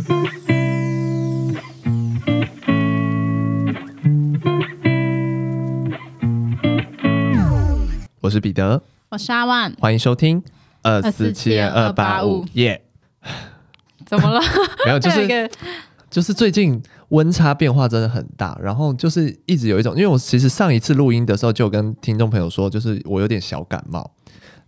我是彼得，我是阿万，欢迎收听二四七二八五。耶。怎么了？没有，就是 就是最近温差变化真的很大，然后就是一直有一种，因为我其实上一次录音的时候就跟听众朋友说，就是我有点小感冒，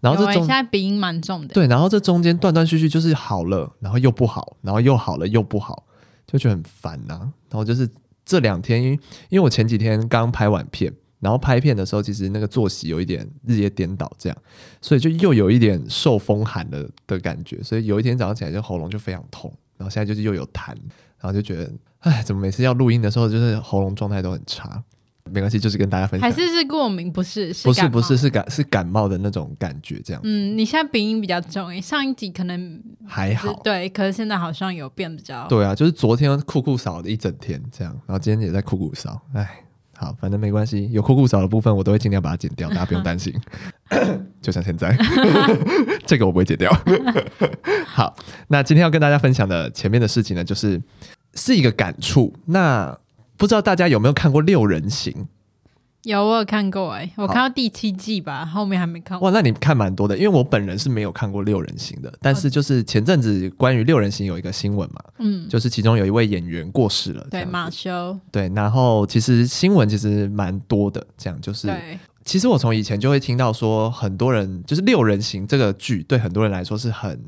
然后这中现在鼻音蛮重的，对，然后这中间断断续续就是好了，然后又不好，然后又好了又不好，就觉得很烦呐、啊。然后就是这两天，因为因为我前几天刚拍完片。然后拍片的时候，其实那个作息有一点日夜颠倒，这样，所以就又有一点受风寒的的感觉，所以有一天早上起来就喉咙就非常痛，然后现在就是又有痰，然后就觉得，哎，怎么每次要录音的时候，就是喉咙状态都很差？没关系，就是跟大家分享，还是是过敏，不是？是不是不是是感是感冒的那种感觉，这样。嗯，你现在鼻音比较重，诶，上一集可能还好，对，可是现在好像有变比较。对啊，就是昨天酷酷扫了一整天这样，然后今天也在酷酷扫，哎。好，反正没关系，有酷酷扫的部分我都会尽量把它剪掉，大家不用担心。就像现在，这个我不会剪掉。好，那今天要跟大家分享的前面的事情呢，就是是一个感触。那不知道大家有没有看过《六人行》？有，我有看过哎、欸，我看到第七季吧，后面还没看。过。哇，那你看蛮多的，因为我本人是没有看过《六人行》的，但是就是前阵子关于《六人行》有一个新闻嘛，嗯，就是其中有一位演员过世了，对，马修，对，然后其实新闻其实蛮多的，这样就是，其实我从以前就会听到说，很多人就是《六人行》这个剧对很多人来说是很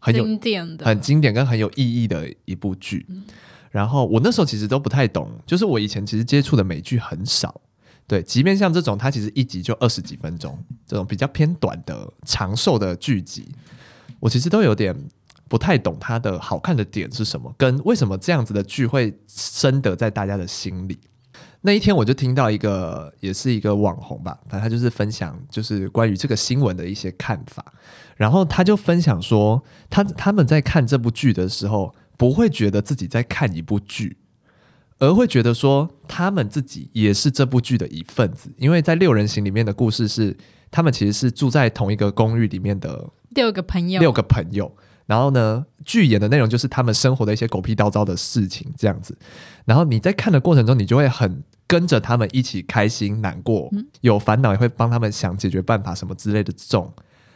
很有经典的、很经典跟很有意义的一部剧，嗯、然后我那时候其实都不太懂，就是我以前其实接触的美剧很少。对，即便像这种，它其实一集就二十几分钟，这种比较偏短的长寿的剧集，我其实都有点不太懂它的好看的点是什么，跟为什么这样子的剧会深得在大家的心里。那一天我就听到一个，也是一个网红吧，反正他就是分享，就是关于这个新闻的一些看法。然后他就分享说，他他们在看这部剧的时候，不会觉得自己在看一部剧。而会觉得说，他们自己也是这部剧的一份子，因为在六人行里面的故事是，他们其实是住在同一个公寓里面的六个朋友，六个朋友。然后呢，剧演的内容就是他们生活的一些狗屁倒灶的事情，这样子。然后你在看的过程中，你就会很跟着他们一起开心、难过，有烦恼也会帮他们想解决办法什么之类的，这种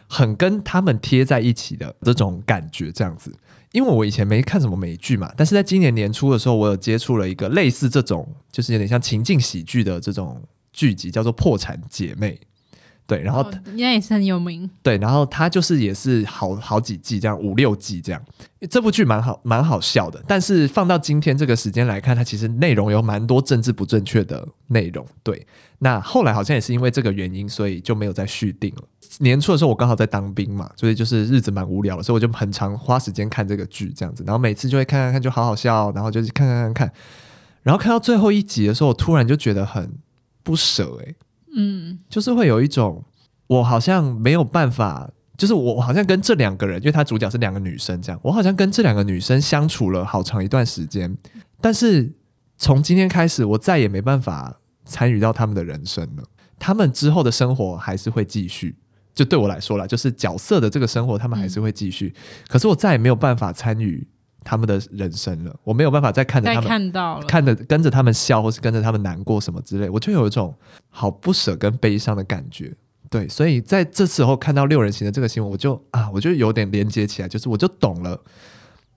很跟他们贴在一起的这种感觉，这样子。因为我以前没看什么美剧嘛，但是在今年年初的时候，我有接触了一个类似这种，就是有点像情境喜剧的这种剧集，叫做《破产姐妹》。对，然后应该也是很有名。对，然后它就是也是好好几季这样，五六季这样。这部剧蛮好，蛮好笑的。但是放到今天这个时间来看，它其实内容有蛮多政治不正确的内容。对，那后来好像也是因为这个原因，所以就没有再续订了。年初的时候，我刚好在当兵嘛，所以就是日子蛮无聊的，所以我就很常花时间看这个剧这样子。然后每次就会看看看，就好好笑，然后就是看看看看，然后看到最后一集的时候，我突然就觉得很不舍诶、欸。嗯，就是会有一种，我好像没有办法，就是我好像跟这两个人，因为他主角是两个女生，这样，我好像跟这两个女生相处了好长一段时间，但是从今天开始，我再也没办法参与到他们的人生了。他们之后的生活还是会继续，就对我来说啦，就是角色的这个生活，他们还是会继续，可是我再也没有办法参与。他们的人生了，我没有办法再看着他们看到了，看着跟着他们笑，或是跟着他们难过什么之类，我就有一种好不舍跟悲伤的感觉。对，所以在这时候看到六人行的这个新闻，我就啊，我就有点连接起来，就是我就懂了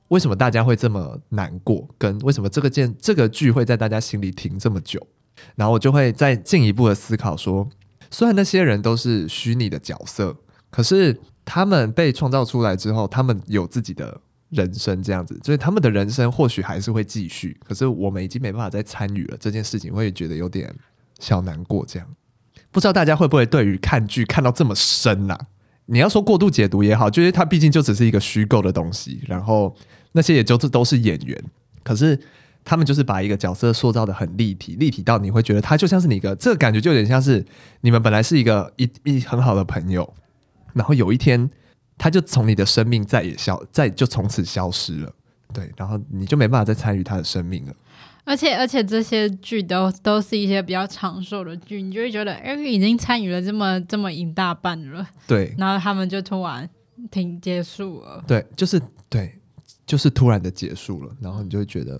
为什么大家会这么难过，跟为什么这个件这个剧会在大家心里停这么久。然后我就会再进一步的思考说，虽然那些人都是虚拟的角色，可是他们被创造出来之后，他们有自己的。人生这样子，所以他们的人生或许还是会继续，可是我们已经没办法再参与了这件事情，会觉得有点小难过。这样，不知道大家会不会对于看剧看到这么深啊？你要说过度解读也好，就是它毕竟就只是一个虚构的东西，然后那些也就是都是演员，可是他们就是把一个角色塑造的很立体，立体到你会觉得他就像是你一个，这个感觉就有点像是你们本来是一个一一很好的朋友，然后有一天。他就从你的生命再也消，再就从此消失了，对，然后你就没办法再参与他的生命了。而且而且这些剧都都是一些比较长寿的剧，你就会觉得，哎，已经参与了这么这么一大半了，对，然后他们就突然停结束了，对，就是对，就是突然的结束了，然后你就会觉得。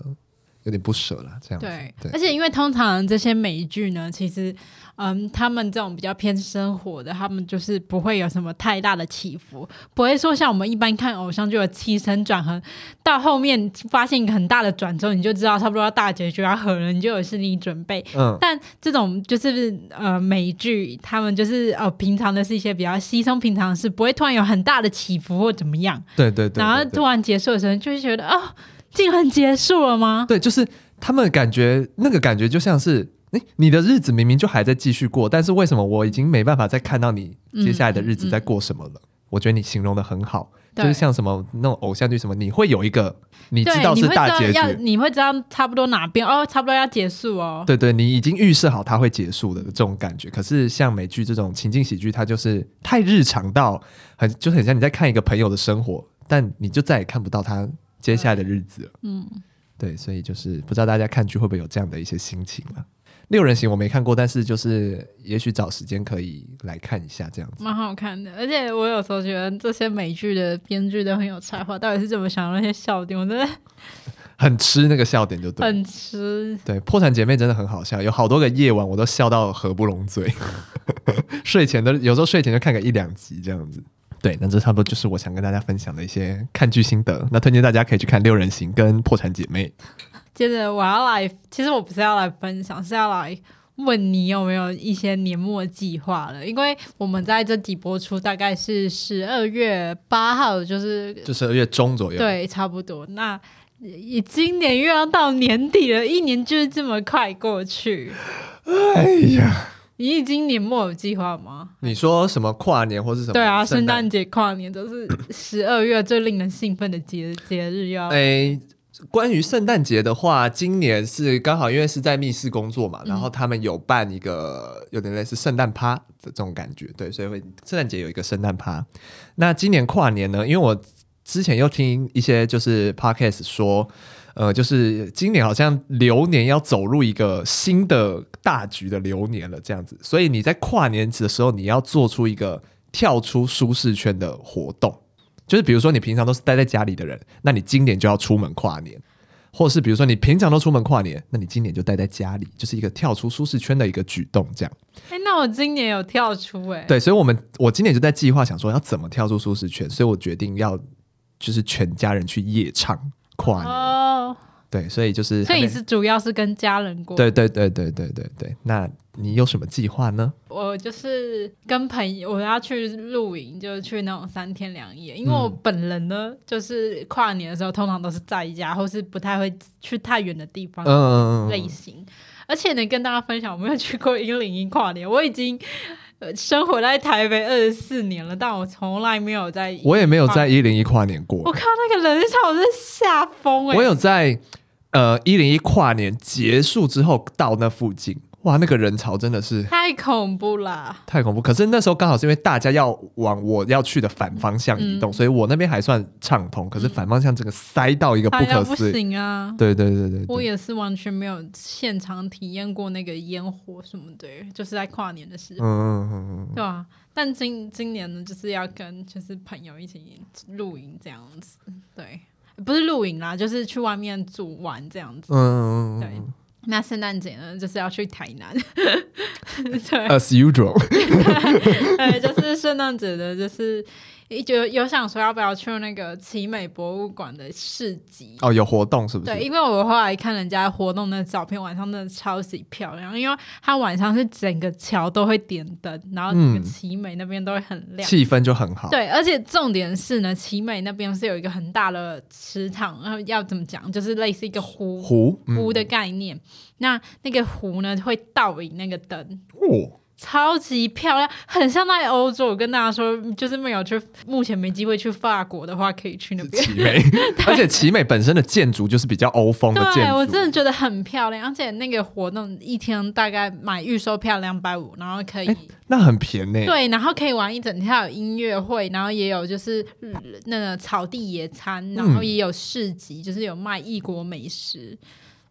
有点不舍了，这样对，对，而且因为通常这些美剧呢，其实，嗯，他们这种比较偏生活的，他们就是不会有什么太大的起伏，不会说像我们一般看偶像剧有起承转合，到后面发现一个很大的转折，你就知道差不多要大结局要合了，你就有心理准备。嗯，但这种就是呃美剧，他们就是呃平常的是一些比较稀松平常的事，不会突然有很大的起伏或怎么样。对对对，对，对，然后突然结束的时候，就会觉得哦。竟然结束了吗？对，就是他们感觉那个感觉就像是，诶，你的日子明明就还在继续过，但是为什么我已经没办法再看到你接下来的日子在过什么了？嗯嗯、我觉得你形容的很好，就是像什么那种偶像剧什么，你会有一个你知道是大结局，你会知道差不多哪边哦，差不多要结束哦。对对，你已经预设好它会结束的这种感觉。可是像美剧这种情境喜剧，它就是太日常到很就很像你在看一个朋友的生活，但你就再也看不到他。接下来的日子，嗯，对，所以就是不知道大家看剧会不会有这样的一些心情了。六人行我没看过，但是就是也许找时间可以来看一下，这样子蛮好看的。而且我有时候觉得这些美剧的编剧都很有才华，到底是怎么想的那些笑点？我真的 很吃那个笑点，就对，很吃。对，破产姐妹真的很好笑，有好多个夜晚我都笑到合不拢嘴，睡前都有时候睡前就看个一两集这样子。对，那这差不多就是我想跟大家分享的一些看剧心得。那推荐大家可以去看《六人行》跟《破产姐妹》。接着我要来，其实我不是要来分享，是要来问你有没有一些年末计划了？因为我们在这集播出大概是十二月八号，就是就十二月中左右，对，差不多。那已今年又要到年底了，一年就是这么快过去。哎呀！你已经年末有计划吗？你说什么跨年或是什么？对啊，圣诞节、跨年都是十二月最令人兴奋的节节日要。诶，关于圣诞节的话，今年是刚好因为是在密室工作嘛，然后他们有办一个有点类似圣诞趴的这种感觉，对，所以会圣诞节有一个圣诞趴。那今年跨年呢？因为我之前又听一些就是 podcast 说。呃，就是今年好像流年要走入一个新的大局的流年了，这样子。所以你在跨年的时候，你要做出一个跳出舒适圈的活动，就是比如说你平常都是待在家里的人，那你今年就要出门跨年；或者是比如说你平常都出门跨年，那你今年就待在家里，就是一个跳出舒适圈的一个举动，这样。哎、欸，那我今年有跳出哎、欸。对，所以我们我今年就在计划想说要怎么跳出舒适圈，所以我决定要就是全家人去夜唱跨年。哦对，所以就是，所以你是主要是跟家人过。对对对对对对对。那你有什么计划呢？我就是跟朋友，我要去露营，就是去那种三天两夜。因为我本人呢，嗯、就是跨年的时候通常都是在家，或是不太会去太远的地方。嗯。类型，而且能跟大家分享，我没有去过 一零一跨年，我已经生活在台北二十四年了，但我从来没有在，我也没有在一零一跨年过。我靠，那个人潮我在吓疯哎！我有在。呃，一零一跨年结束之后到那附近，哇，那个人潮真的是太恐怖了，太恐怖。可是那时候刚好是因为大家要往我要去的反方向移动，嗯、所以我那边还算畅通。可是反方向这个塞到一个不可思议，不行啊！对对对我也是完全没有现场体验过那个烟火什么的，就是在跨年的时候，嗯嗯嗯嗯，对啊。但今今年呢，就是要跟就是朋友一起露营这样子，对。不是露营啦，就是去外面住玩这样子。嗯，对。那圣诞节呢，就是要去台南。对，As usual。对，就是圣诞节的，就是。一就有想说要不要去那个奇美博物馆的市集哦，有活动是不是？对，因为我后来看人家活动的照片，晚上真的超级漂亮，因为它晚上是整个桥都会点灯，然后整个奇美那边都会很亮，气氛就很好。对，而且重点是呢，奇美那边是有一个很大的池塘，然后要怎么讲，就是类似一个湖湖湖的概念。那那个湖呢，会倒影那个灯哦。超级漂亮，很像在欧洲。我跟大家说，就是没有去，目前没机会去法国的话，可以去那边。奇美，而且奇美本身的建筑就是比较欧风的建筑。对，我真的觉得很漂亮，而且那个活动一天大概买预售票两百五，然后可以、欸，那很便宜。对，然后可以玩一整天，有音乐会，然后也有就是那个草地野餐，然后也有市集，嗯、就是有卖异国美食。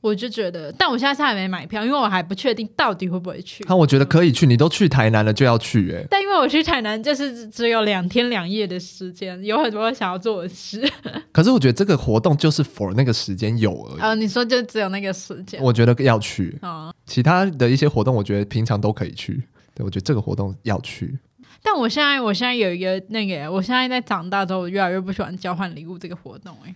我就觉得，但我现在是还没买票，因为我还不确定到底会不会去。那、啊、我觉得可以去，你都去台南了，就要去哎、欸。但因为我去台南就是只有两天两夜的时间，有很多想要做的事。可是我觉得这个活动就是 for 那个时间有而已。啊、呃，你说就只有那个时间？我觉得要去。啊、哦，其他的一些活动，我觉得平常都可以去。对，我觉得这个活动要去。但我现在，我现在有一个那个，我现在在长大之后，我越来越不喜欢交换礼物这个活动哎。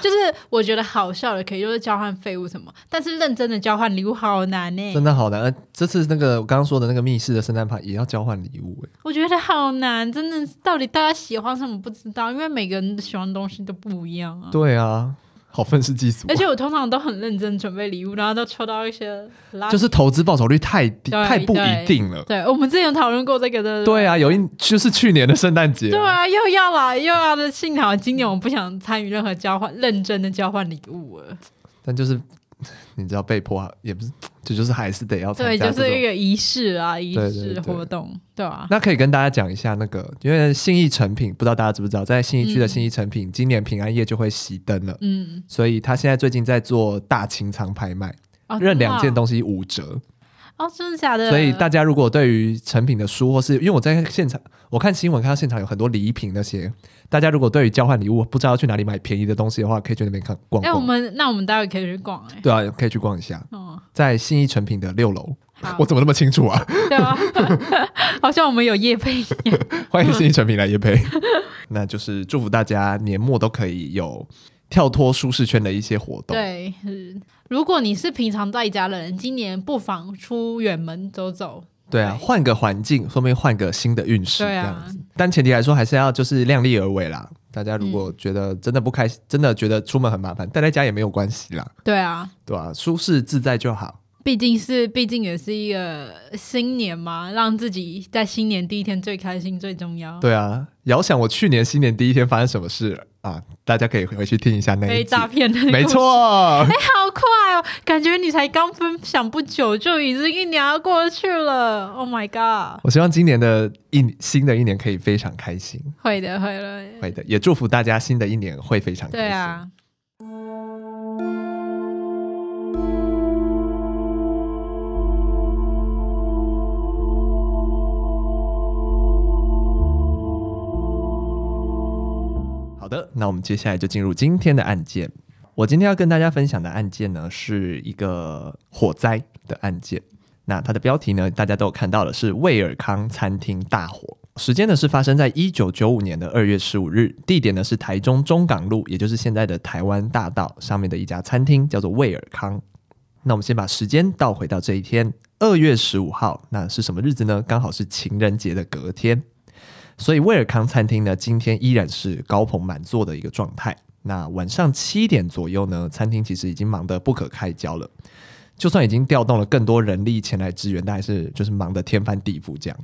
就是我觉得好笑的可以，就是交换废物什么，但是认真的交换礼物好难呢、欸，真的好难。这次那个我刚刚说的那个密室的圣诞派也要交换礼物哎，我觉得好难，真的，到底大家喜欢什么不知道，因为每个人喜欢的东西都不一样啊。对啊。好愤世嫉俗，而且我通常都很认真准备礼物，然后都抽到一些，就是投资报酬率太低，太不一定了。对，我们之前讨论过这个的。对啊，有一就是去年的圣诞节。对啊，又要来又要的，幸好今年我不想参与任何交换，认真的交换礼物了。但就是。你知道被迫也不是，这就是还是得要。对，就是一个仪式啊，仪式活动，对，对，对，对啊。那可以跟大家讲一下那个，因为信义成品，不知道大家知不知道，在信义区的信义成品，嗯、今年平安夜就会熄灯了。嗯，所以他现在最近在做大清仓拍卖，任、哦、两件东西五折。哦，真的假的？所以大家如果对于成品的书，或是因为我在现场，我看新闻看到现场有很多礼品那些，大家如果对于交换礼物不知道要去哪里买便宜的东西的话，可以去那边看逛逛。哎，我们那我们待会可以去逛哎、欸。对啊，可以去逛一下。哦，在信义成品的六楼。我怎么那么清楚啊？对啊，好像我们有叶配一样。欢迎信义成品来叶配。那就是祝福大家年末都可以有跳脱舒适圈的一些活动。对，是。如果你是平常在家的人，今年不妨出远门走走。对啊，换个环境，说明换个新的运势。这样子，但前提来说还是要就是量力而为啦。大家如果觉得真的不开心，真的觉得出门很麻烦，待在家也没有关系啦。对啊，对啊，舒适自在就好。毕竟是，毕竟也是一个新年嘛，让自己在新年第一天最开心最重要。对啊，遥想我去年新年第一天发生什么事啊？大家可以回去听一下那。被诈骗的，没错。哎、欸，好快哦，感觉你才刚分享不久，就已经一年要过去了。Oh my god！我希望今年的一新的一年可以非常开心。会的，会的，会的，也祝福大家新的一年会非常开心。对啊。的，那我们接下来就进入今天的案件。我今天要跟大家分享的案件呢，是一个火灾的案件。那它的标题呢，大家都有看到的是卫尔康餐厅大火。时间呢是发生在一九九五年的二月十五日，地点呢是台中中港路，也就是现在的台湾大道上面的一家餐厅，叫做卫尔康。那我们先把时间倒回到这一天，二月十五号，那是什么日子呢？刚好是情人节的隔天。所以威尔康餐厅呢，今天依然是高朋满座的一个状态。那晚上七点左右呢，餐厅其实已经忙得不可开交了。就算已经调动了更多人力前来支援，但还是就是忙得天翻地覆这样。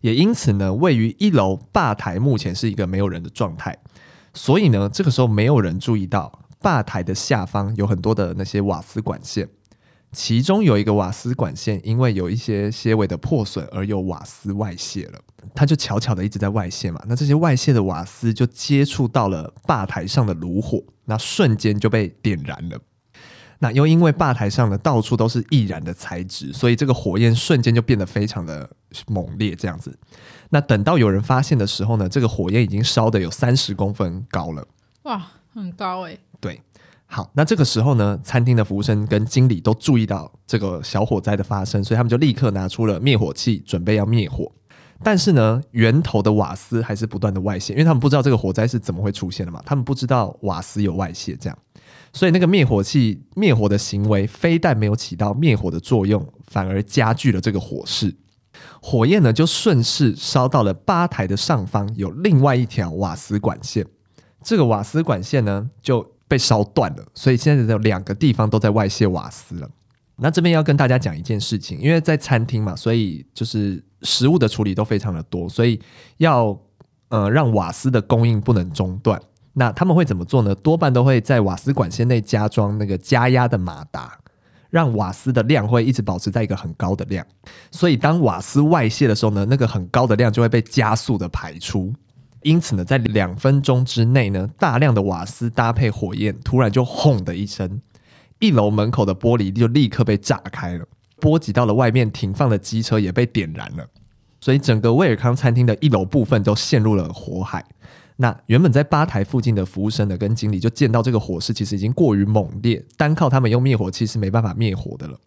也因此呢，位于一楼吧台目前是一个没有人的状态。所以呢，这个时候没有人注意到吧台的下方有很多的那些瓦斯管线，其中有一个瓦斯管线因为有一些些微的破损而有瓦斯外泄了。它就悄悄的一直在外泄嘛，那这些外泄的瓦斯就接触到了吧台上的炉火，那瞬间就被点燃了。那又因为吧台上的到处都是易燃的材质，所以这个火焰瞬间就变得非常的猛烈，这样子。那等到有人发现的时候呢，这个火焰已经烧的有三十公分高了。哇，很高诶、欸。对，好，那这个时候呢，餐厅的服务生跟经理都注意到这个小火灾的发生，所以他们就立刻拿出了灭火器，准备要灭火。但是呢，源头的瓦斯还是不断的外泄，因为他们不知道这个火灾是怎么会出现的嘛，他们不知道瓦斯有外泄这样，所以那个灭火器灭火的行为非但没有起到灭火的作用，反而加剧了这个火势。火焰呢就顺势烧到了吧台的上方，有另外一条瓦斯管线，这个瓦斯管线呢就被烧断了，所以现在有两个地方都在外泄瓦斯了。那这边要跟大家讲一件事情，因为在餐厅嘛，所以就是食物的处理都非常的多，所以要呃让瓦斯的供应不能中断。那他们会怎么做呢？多半都会在瓦斯管线内加装那个加压的马达，让瓦斯的量会一直保持在一个很高的量。所以当瓦斯外泄的时候呢，那个很高的量就会被加速的排出。因此呢，在两分钟之内呢，大量的瓦斯搭配火焰，突然就轰的一声。一楼门口的玻璃就立刻被炸开了，波及到了外面停放的机车也被点燃了，所以整个威尔康餐厅的一楼部分都陷入了火海。那原本在吧台附近的服务生呢，跟经理就见到这个火势其实已经过于猛烈，单靠他们用灭火器是没办法灭火的了，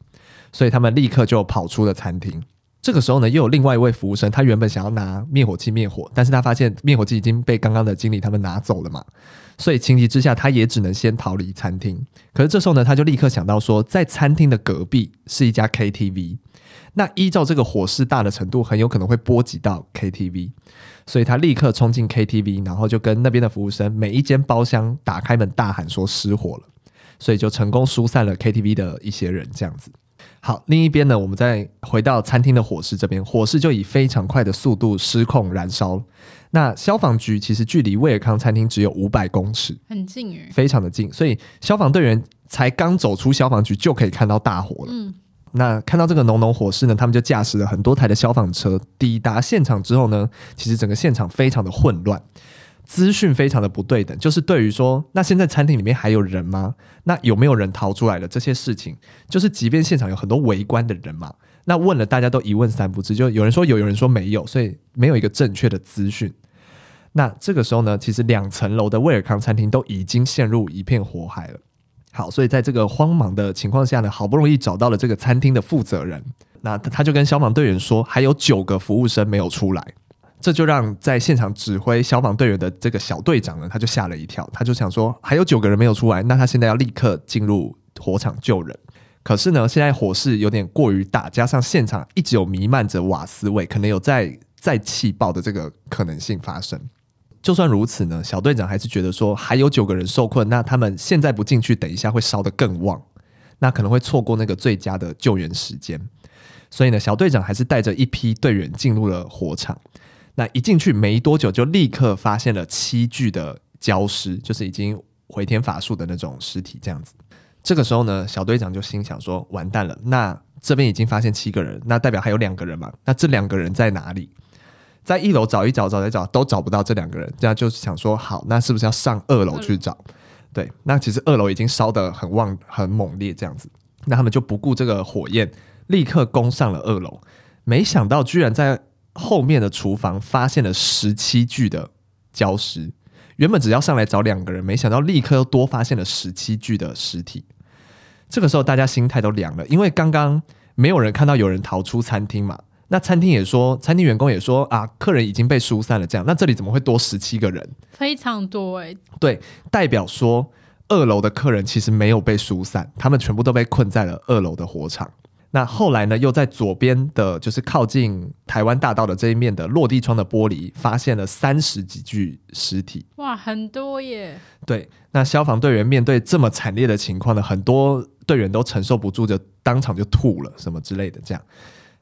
所以他们立刻就跑出了餐厅。这个时候呢，又有另外一位服务生，他原本想要拿灭火器灭火，但是他发现灭火器已经被刚刚的经理他们拿走了嘛，所以情急之下，他也只能先逃离餐厅。可是这时候呢，他就立刻想到说，在餐厅的隔壁是一家 KTV，那依照这个火势大的程度，很有可能会波及到 KTV，所以他立刻冲进 KTV，然后就跟那边的服务生每一间包厢打开门大喊说失火了，所以就成功疏散了 KTV 的一些人，这样子。好，另一边呢，我们再回到餐厅的火势这边，火势就以非常快的速度失控燃烧。那消防局其实距离威尔康餐厅只有五百公尺，很近诶，非常的近，所以消防队员才刚走出消防局就可以看到大火了。嗯，那看到这个浓浓火势呢，他们就驾驶了很多台的消防车抵达现场之后呢，其实整个现场非常的混乱。资讯非常的不对等，就是对于说，那现在餐厅里面还有人吗？那有没有人逃出来了？这些事情，就是即便现场有很多围观的人嘛，那问了大家都一问三不知，就有人说有，有人说没有，所以没有一个正确的资讯。那这个时候呢，其实两层楼的威尔康餐厅都已经陷入一片火海了。好，所以在这个慌忙的情况下呢，好不容易找到了这个餐厅的负责人，那他就跟消防队员说，还有九个服务生没有出来。这就让在现场指挥消防队员的这个小队长呢，他就吓了一跳，他就想说还有九个人没有出来，那他现在要立刻进入火场救人。可是呢，现在火势有点过于大，加上现场一直有弥漫着瓦斯味，可能有再再气爆的这个可能性发生。就算如此呢，小队长还是觉得说还有九个人受困，那他们现在不进去，等一下会烧得更旺，那可能会错过那个最佳的救援时间。所以呢，小队长还是带着一批队员进入了火场。那一进去没多久，就立刻发现了七具的焦尸，就是已经回天乏术的那种尸体。这样子，这个时候呢，小队长就心想说：“完蛋了，那这边已经发现七个人，那代表还有两个人嘛？那这两个人在哪里？在一楼找一找，找一找都找不到这两个人。这样就想说，好，那是不是要上二楼去找？对，那其实二楼已经烧得很旺、很猛烈，这样子，那他们就不顾这个火焰，立刻攻上了二楼。没想到，居然在后面的厨房发现了十七具的焦尸，原本只要上来找两个人，没想到立刻又多发现了十七具的尸体。这个时候大家心态都凉了，因为刚刚没有人看到有人逃出餐厅嘛，那餐厅也说，餐厅员工也说啊，客人已经被疏散了，这样，那这里怎么会多十七个人？非常多哎、欸，对，代表说二楼的客人其实没有被疏散，他们全部都被困在了二楼的火场。那后来呢，又在左边的，就是靠近台湾大道的这一面的落地窗的玻璃，发现了三十几具尸体。哇，很多耶！对，那消防队员面对这么惨烈的情况呢，很多队员都承受不住，就当场就吐了，什么之类的这样。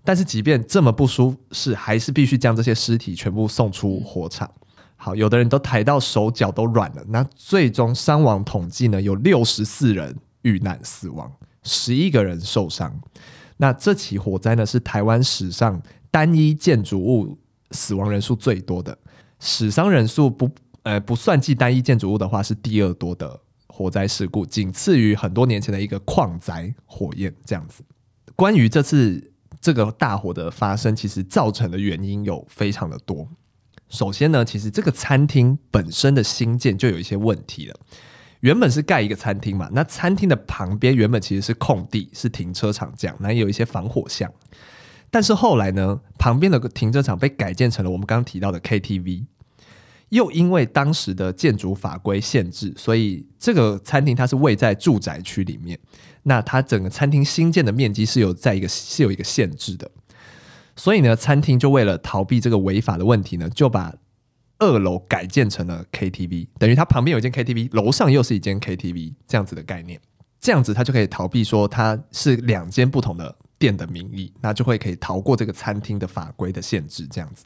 但是即便这么不舒适，还是必须将这些尸体全部送出火场。好，有的人都抬到手脚都软了。那最终伤亡统计呢，有六十四人遇难死亡，十一个人受伤。那这起火灾呢，是台湾史上单一建筑物死亡人数最多的，死伤人数不呃不算计单一建筑物的话，是第二多的火灾事故，仅次于很多年前的一个矿灾火焰这样子。关于这次这个大火的发生，其实造成的原因有非常的多。首先呢，其实这个餐厅本身的兴建就有一些问题了。原本是盖一个餐厅嘛，那餐厅的旁边原本其实是空地，是停车场这样，那也有一些防火巷。但是后来呢，旁边的停车场被改建成了我们刚刚提到的 KTV，又因为当时的建筑法规限制，所以这个餐厅它是位在住宅区里面，那它整个餐厅新建的面积是有在一个是有一个限制的，所以呢，餐厅就为了逃避这个违法的问题呢，就把二楼改建成了 KTV，等于它旁边有一间 KTV，楼上又是一间 KTV，这样子的概念，这样子它就可以逃避说它是两间不同的店的名义，那就会可以逃过这个餐厅的法规的限制，这样子。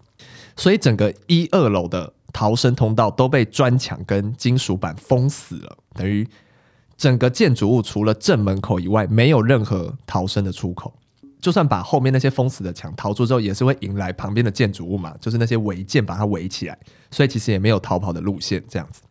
所以整个一二楼的逃生通道都被砖墙跟金属板封死了，等于整个建筑物除了正门口以外，没有任何逃生的出口。就算把后面那些封死的墙逃出之后，也是会迎来旁边的建筑物嘛，就是那些违建把它围起来，所以其实也没有逃跑的路线这样子。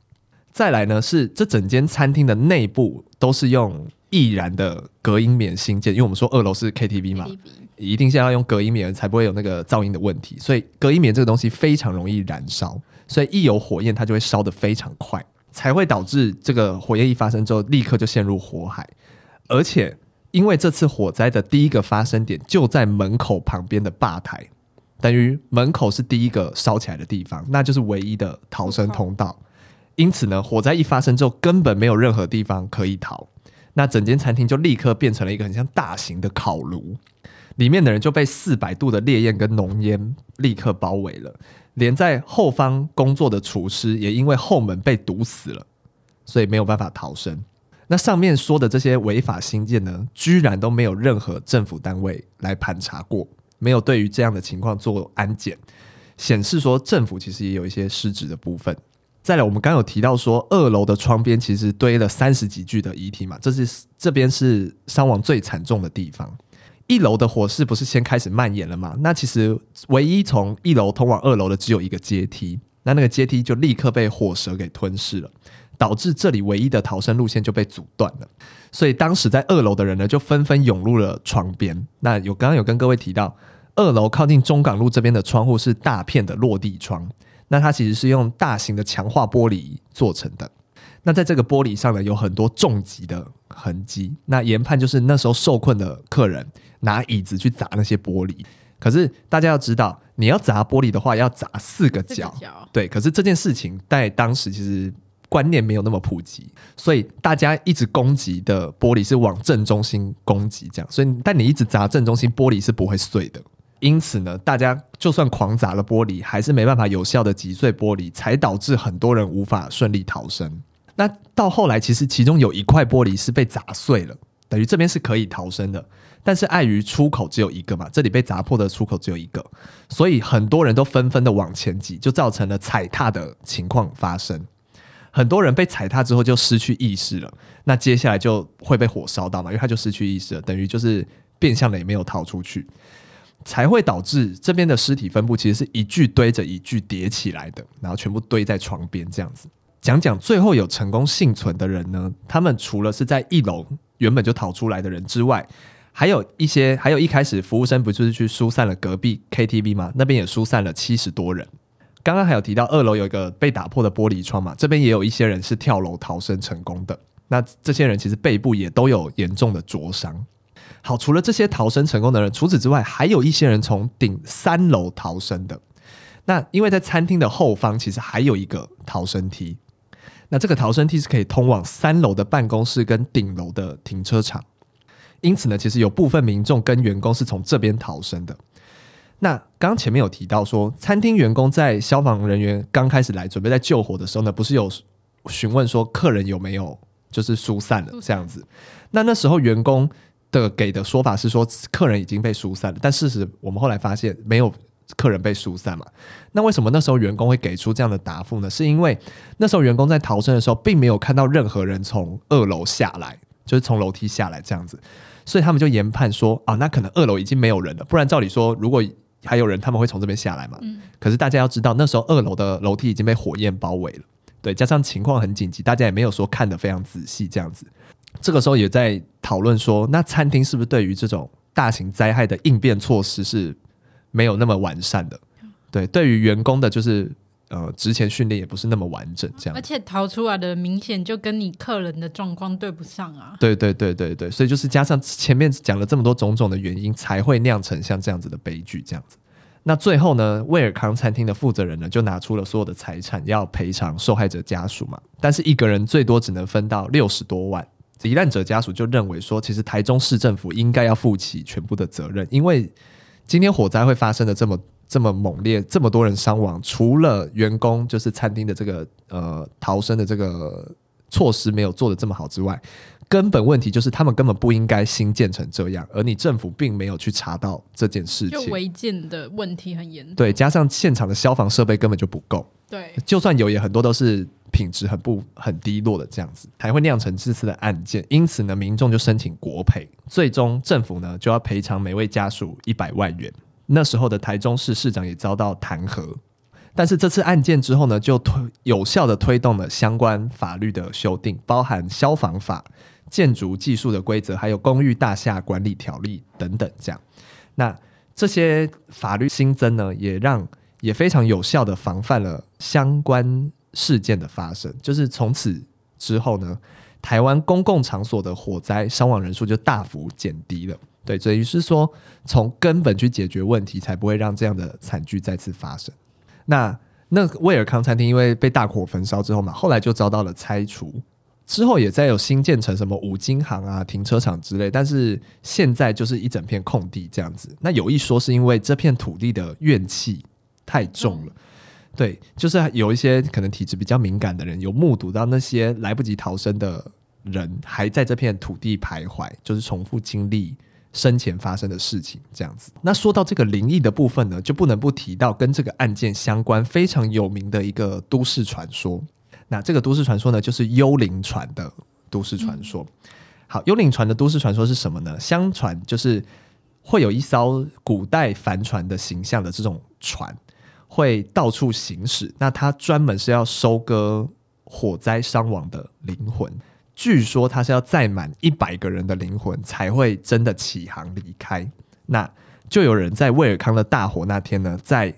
再来呢，是这整间餐厅的内部都是用易燃的隔音棉新建，因为我们说二楼是 KTV 嘛，KTV 一定是要用隔音棉才不会有那个噪音的问题，所以隔音棉这个东西非常容易燃烧，所以一有火焰它就会烧得非常快，才会导致这个火焰一发生之后立刻就陷入火海，而且因为这次火灾的第一个发生点就在门口旁边的吧台，等于门口是第一个烧起来的地方，那就是唯一的逃生通道，因此呢，火灾一发生之后根本没有任何地方可以逃。那整间餐厅就立刻变成了一个很像大型的烤炉，里面的人就被四百度的烈焰跟浓烟立刻包围了，连在后方工作的厨师也因为后门被堵死了，所以没有办法逃生。那上面说的这些违法新建呢，居然都没有任何政府单位来盘查过，没有对于这样的情况做安检，显示说政府其实也有一些失职的部分。再来，我们刚刚有提到说，二楼的窗边其实堆了三十几具的遗体嘛，这是这边是伤亡最惨重的地方。一楼的火势不是先开始蔓延了吗？那其实唯一从一楼通往二楼的只有一个阶梯，那那个阶梯就立刻被火舌给吞噬了，导致这里唯一的逃生路线就被阻断了。所以当时在二楼的人呢，就纷纷涌入了窗边。那有刚刚有跟各位提到，二楼靠近中港路这边的窗户是大片的落地窗。那它其实是用大型的强化玻璃做成的。那在这个玻璃上呢，有很多重击的痕迹。那研判就是那时候受困的客人拿椅子去砸那些玻璃。可是大家要知道，你要砸玻璃的话，要砸四个角。对，可是这件事情在当时其实观念没有那么普及，所以大家一直攻击的玻璃是往正中心攻击，这样。所以，但你一直砸正中心，玻璃是不会碎的。因此呢，大家就算狂砸了玻璃，还是没办法有效的击碎玻璃，才导致很多人无法顺利逃生。那到后来，其实其中有一块玻璃是被砸碎了，等于这边是可以逃生的。但是碍于出口只有一个嘛，这里被砸破的出口只有一个，所以很多人都纷纷的往前挤，就造成了踩踏的情况发生。很多人被踩踏之后就失去意识了，那接下来就会被火烧到嘛，因为他就失去意识了，等于就是变相的也没有逃出去。才会导致这边的尸体分布其实是一具堆着一具叠起来的，然后全部堆在床边这样子。讲讲最后有成功幸存的人呢？他们除了是在一楼原本就逃出来的人之外，还有一些，还有一开始服务生不就是去疏散了隔壁 KTV 吗？那边也疏散了七十多人。刚刚还有提到二楼有一个被打破的玻璃窗嘛，这边也有一些人是跳楼逃生成功的。那这些人其实背部也都有严重的灼伤。好，除了这些逃生成功的人，除此之外，还有一些人从顶三楼逃生的。那因为在餐厅的后方，其实还有一个逃生梯。那这个逃生梯是可以通往三楼的办公室跟顶楼的停车场。因此呢，其实有部分民众跟员工是从这边逃生的。那刚前面有提到说，餐厅员工在消防人员刚开始来准备在救火的时候呢，不是有询问说客人有没有就是疏散了这样子？那那时候员工。的给的说法是说，客人已经被疏散了，但事实我们后来发现没有客人被疏散嘛。那为什么那时候员工会给出这样的答复呢？是因为那时候员工在逃生的时候，并没有看到任何人从二楼下来，就是从楼梯下来这样子，所以他们就研判说，啊，那可能二楼已经没有人了，不然照理说，如果还有人，他们会从这边下来嘛。嗯。可是大家要知道，那时候二楼的楼梯已经被火焰包围了，对，加上情况很紧急，大家也没有说看得非常仔细这样子。这个时候也在讨论说，那餐厅是不是对于这种大型灾害的应变措施是没有那么完善的？对，对于员工的，就是呃，之前训练也不是那么完整，这样。而且逃出来的明显就跟你客人的状况对不上啊。对对对对对，所以就是加上前面讲了这么多种种的原因，才会酿成像这样子的悲剧，这样子。那最后呢，威尔康餐厅的负责人呢，就拿出了所有的财产要赔偿受害者家属嘛，但是一个人最多只能分到六十多万。罹难者家属就认为说，其实台中市政府应该要负起全部的责任，因为今天火灾会发生的这么这么猛烈，这么多人伤亡，除了员工就是餐厅的这个呃逃生的这个措施没有做的这么好之外，根本问题就是他们根本不应该新建成这样，而你政府并没有去查到这件事情，就违建的问题很严重，对，加上现场的消防设备根本就不够，对，就算有也很多都是。品质很不很低落的这样子，才会酿成这次的案件。因此呢，民众就申请国赔，最终政府呢就要赔偿每位家属一百万元。那时候的台中市市长也遭到弹劾。但是这次案件之后呢，就推有效的推动了相关法律的修订，包含消防法、建筑技术的规则，还有公寓大厦管理条例等等，这样。那这些法律新增呢，也让也非常有效的防范了相关事件的发生。就是从此之后呢，台湾公共场所的火灾伤亡人数就大幅减低了。对，等于是说从根本去解决问题，才不会让这样的惨剧再次发生。那那威尔康餐厅因为被大火焚烧之后嘛，后来就遭到了拆除。之后也再有新建成什么五金行啊、停车场之类，但是现在就是一整片空地这样子。那有一说是因为这片土地的怨气太重了，嗯、对，就是有一些可能体质比较敏感的人，有目睹到那些来不及逃生的人还在这片土地徘徊，就是重复经历生前发生的事情这样子。那说到这个灵异的部分呢，就不能不提到跟这个案件相关非常有名的一个都市传说。那这个都市传说呢，就是幽灵船的都市传说。好，幽灵船的都市传说是什么呢？相传就是会有一艘古代帆船的形象的这种船，会到处行驶。那它专门是要收割火灾伤亡的灵魂。据说他是要载满一百个人的灵魂才会真的起航离开。那就有人在威尔康的大火那天呢，在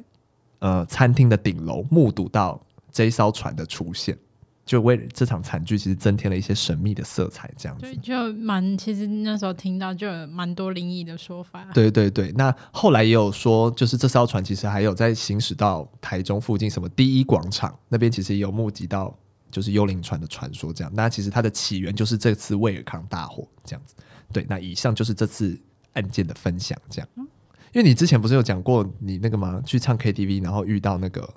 呃餐厅的顶楼目睹到。这艘船的出现，就为这场惨剧其实增添了一些神秘的色彩，这样子。就蛮其实那时候听到就有蛮多灵异的说法。对对对，那后来也有说，就是这艘船其实还有在行驶到台中附近什么第一广场那边，其实也有目击到就是幽灵船的传说。这样，那其实它的起源就是这次威尔康大火这样子。对，那以上就是这次案件的分享，这样。嗯，因为你之前不是有讲过你那个吗？去唱 KTV，然后遇到那个。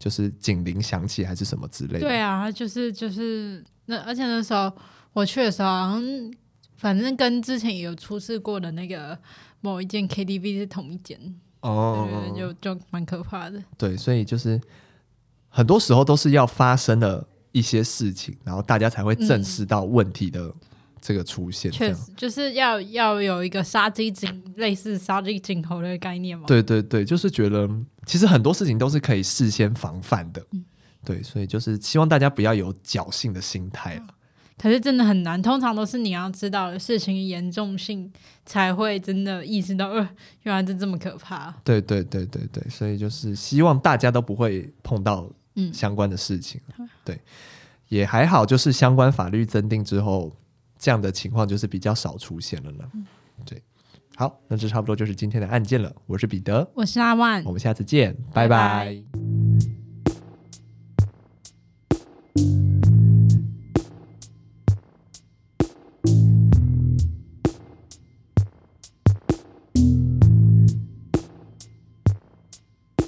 就是警铃响起还是什么之类的？对啊，就是就是那，而且那时候我去的时候，好像反正跟之前有出事过的那个某一间 KTV 是同一间哦，对对对，就就蛮可怕的。对，所以就是很多时候都是要发生了一些事情，然后大家才会正视到问题的。嗯这个出现，确实就是要要有一个杀鸡儆类似杀鸡儆猴的概念嘛。对对对，就是觉得其实很多事情都是可以事先防范的。嗯、对，所以就是希望大家不要有侥幸的心态、嗯、可是真的很难，通常都是你要知道的事情严重性，才会真的意识到，呃，原来这这么可怕。对对对对对，所以就是希望大家都不会碰到相关的事情。嗯、对，也还好，就是相关法律增定之后。这样的情况就是比较少出现了呢。嗯、对，好，那这差不多就是今天的案件了。我是彼得，我是阿万，我们下次见，拜拜。拜拜。